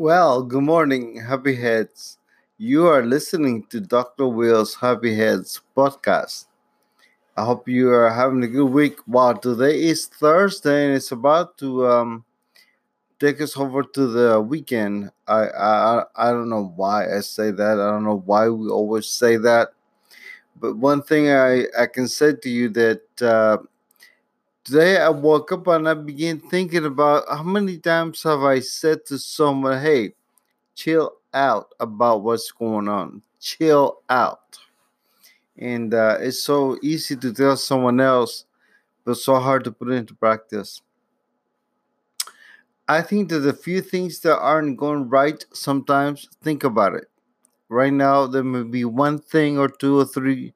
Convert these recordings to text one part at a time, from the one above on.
Well, good morning, Happy Heads. You are listening to Dr. Will's Happy Heads podcast. I hope you are having a good week. Wow, today is Thursday and it's about to um, take us over to the weekend. I, I I don't know why I say that. I don't know why we always say that. But one thing I, I can say to you that uh, today I woke up and I began thinking about how many times have I said to someone, hey, chill out about what's going on. Chill out. And uh, it's so easy to tell someone else, but so hard to put into practice. I think that the few things that aren't going right sometimes, think about it. Right now, there may be one thing or two or three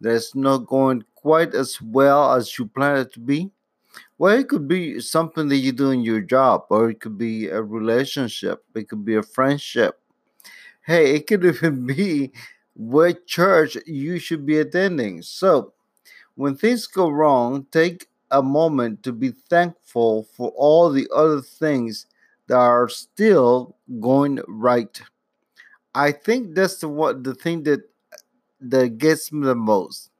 that's not going quite as well as you plan it to be. Well, it could be something that you do in your job, or it could be a relationship, it could be a friendship. Hey, it could even be what church you should be attending. So, when things go wrong, take a moment to be thankful for all the other things that are still going right. I think that's the what the thing that that gets me the most.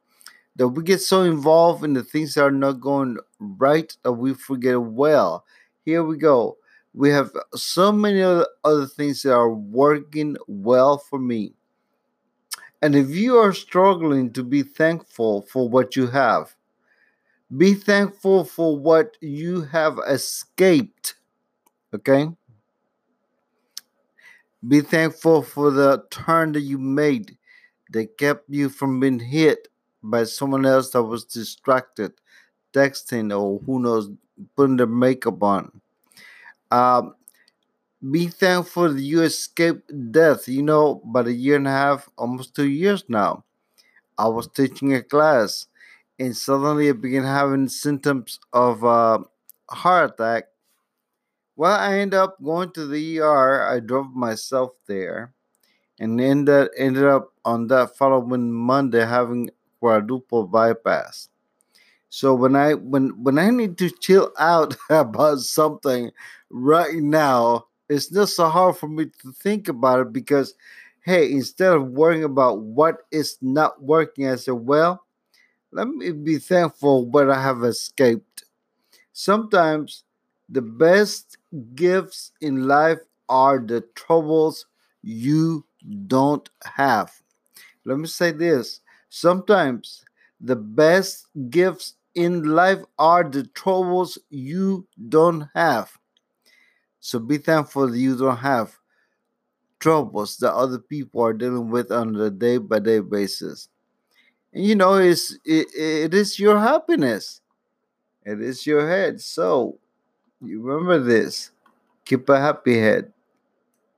That we get so involved in the things that are not going right that we forget well. Here we go. We have so many other things that are working well for me. And if you are struggling to be thankful for what you have, be thankful for what you have escaped. Okay? Be thankful for the turn that you made that kept you from being hit by someone else that was distracted, texting, or who knows, putting their makeup on. Um, be thankful that you escaped death. You know, about a year and a half, almost two years now, I was teaching a class and suddenly I began having symptoms of uh, heart attack. Well, I ended up going to the ER. I drove myself there and ended, ended up on that following Monday having quadruple bypass. So when I when when I need to chill out about something right now, it's not so hard for me to think about it because hey, instead of worrying about what is not working, I said, well, let me be thankful what I have escaped. Sometimes the best gifts in life are the troubles you don't have. Let me say this. Sometimes the best gifts in life are the troubles you don't have. So be thankful that you don't have troubles that other people are dealing with on a day by day basis. And you know, it's it, it is your happiness. It is your head. So you remember this. Keep a happy head.